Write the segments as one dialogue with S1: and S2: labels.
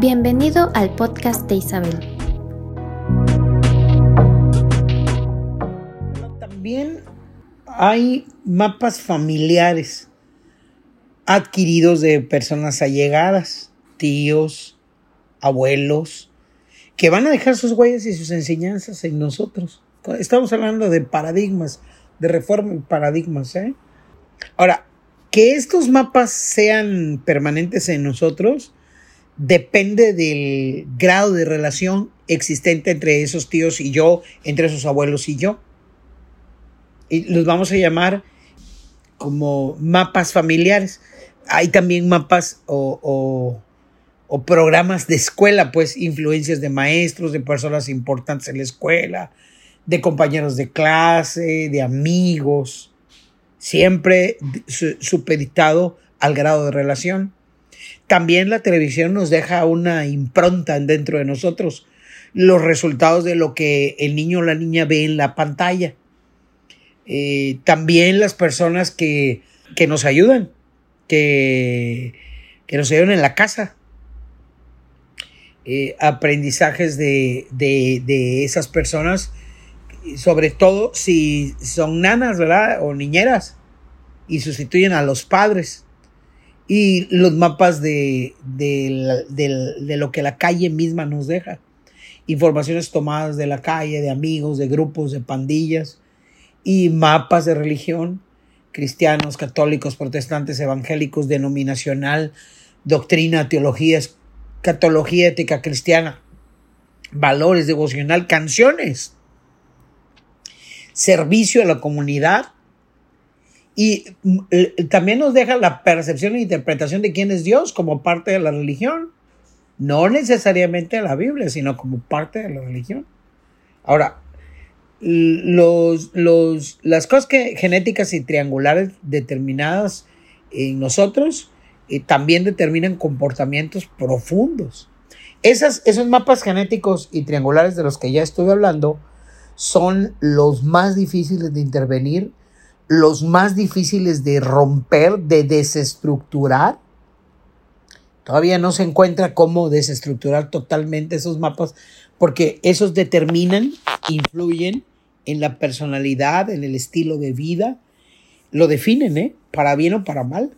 S1: Bienvenido al podcast de Isabel.
S2: También hay mapas familiares adquiridos de personas allegadas, tíos, abuelos, que van a dejar sus huellas y sus enseñanzas en nosotros. Estamos hablando de paradigmas, de reforma y paradigmas. ¿eh? Ahora, que estos mapas sean permanentes en nosotros depende del grado de relación existente entre esos tíos y yo, entre esos abuelos y yo. Y los vamos a llamar como mapas familiares. Hay también mapas o, o, programas de escuela, pues influencias de maestros, de personas importantes en la escuela, de compañeros de clase, de amigos, siempre supeditado al grado de relación. También la televisión nos deja una impronta dentro de nosotros, los resultados de lo que el niño o la niña ve en la pantalla. Eh, también las personas que, que nos ayudan, que, que, nos ayudan en la casa. Eh, aprendizajes de, de, de esas personas sobre todo si son nanas, ¿verdad? O niñeras, y sustituyen a los padres. Y los mapas de, de, lo que la calle misma nos deja. Informaciones tomadas de la calle, de amigos, de grupos, de pandillas. Y mapas de religión, cristianos, católicos, protestantes, evangélicos, denominacional, doctrina, teología, catología ética cristiana, valores devocional, canciones servicio a la comunidad y mm, también nos deja la percepción e interpretación de quién es Dios como parte de la religión. No necesariamente la Biblia, sino como parte de la religión. Ahora, los, los, las cosas que, genéticas y triangulares determinadas en nosotros eh, también determinan comportamientos profundos. Esas, esos mapas genéticos y triangulares de los que ya estuve hablando son los más difíciles de intervenir, los más difíciles de romper, de desestructurar. Todavía no se encuentra cómo desestructurar totalmente esos mapas porque esos determinan, influyen en la personalidad, en el estilo de vida, lo definen, ¿eh? Para bien o para mal.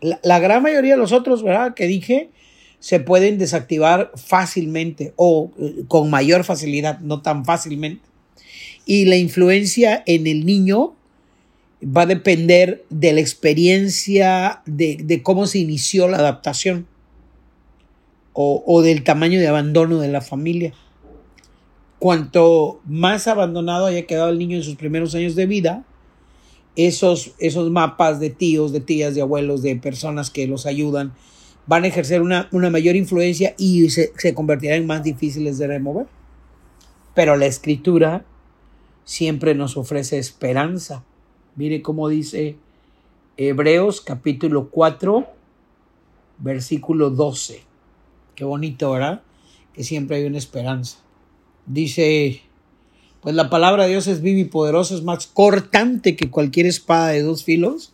S2: La, la gran mayoría de los otros, ¿verdad? Que dije, se pueden desactivar fácilmente o eh, con mayor facilidad, no tan fácilmente. Y la influencia en el niño va a depender de la experiencia, de, cómo se inició la adaptación o, o, del tamaño de abandono de la familia. Cuanto más abandonado haya quedado el niño en sus primeros años de vida, esos, esos mapas de tíos, de tías, de abuelos, de personas que los ayudan, van a ejercer una, mayor influencia y se, se convertirán en más difíciles de remover. Pero la escritura siempre nos ofrece esperanza. Mire cómo dice Hebreos capítulo 4, versículo 12. Qué bonito, ¿verdad? Que siempre hay una esperanza. Dice, pues la palabra de Dios es viva y poderosa, es más cortante que cualquier espada de dos filos,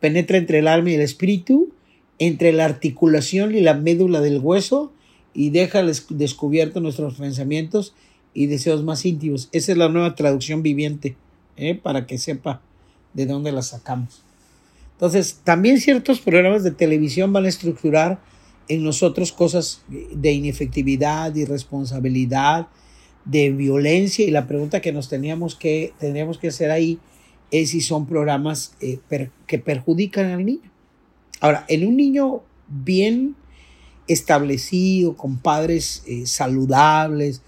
S2: penetra entre el alma y el espíritu, entre la articulación y la médula del hueso y deja descubierto nuestros pensamientos y deseos más íntimos. Esa es la nueva traducción viviente, ¿eh? para que sepa de dónde la sacamos. Entonces, también ciertos programas de televisión van a estructurar en nosotros cosas de inefectividad, irresponsabilidad, de violencia y la pregunta que nos teníamos que, tendríamos que hacer ahí es si son programas eh, que perjudican al niño. Ahora, en un niño bien establecido, con padres eh, saludables,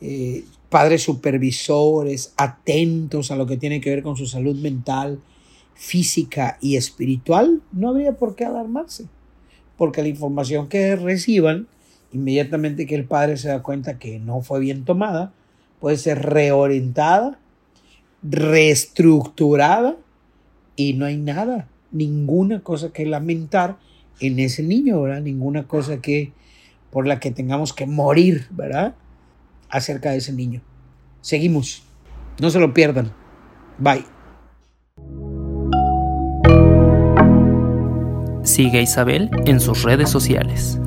S2: eh, padres supervisores, atentos a lo que tiene que ver con su salud mental, física y espiritual, no habría por qué alarmarse, porque la información que reciban, inmediatamente que el padre se da cuenta que no fue bien tomada, puede ser reorientada, reestructurada y no hay nada ninguna cosa que lamentar en ese niño, ¿verdad? Ninguna cosa que por la que tengamos que morir, ¿verdad? Acerca de ese niño. Seguimos. No se lo pierdan. Bye.
S3: Sigue a Isabel en sus redes sociales.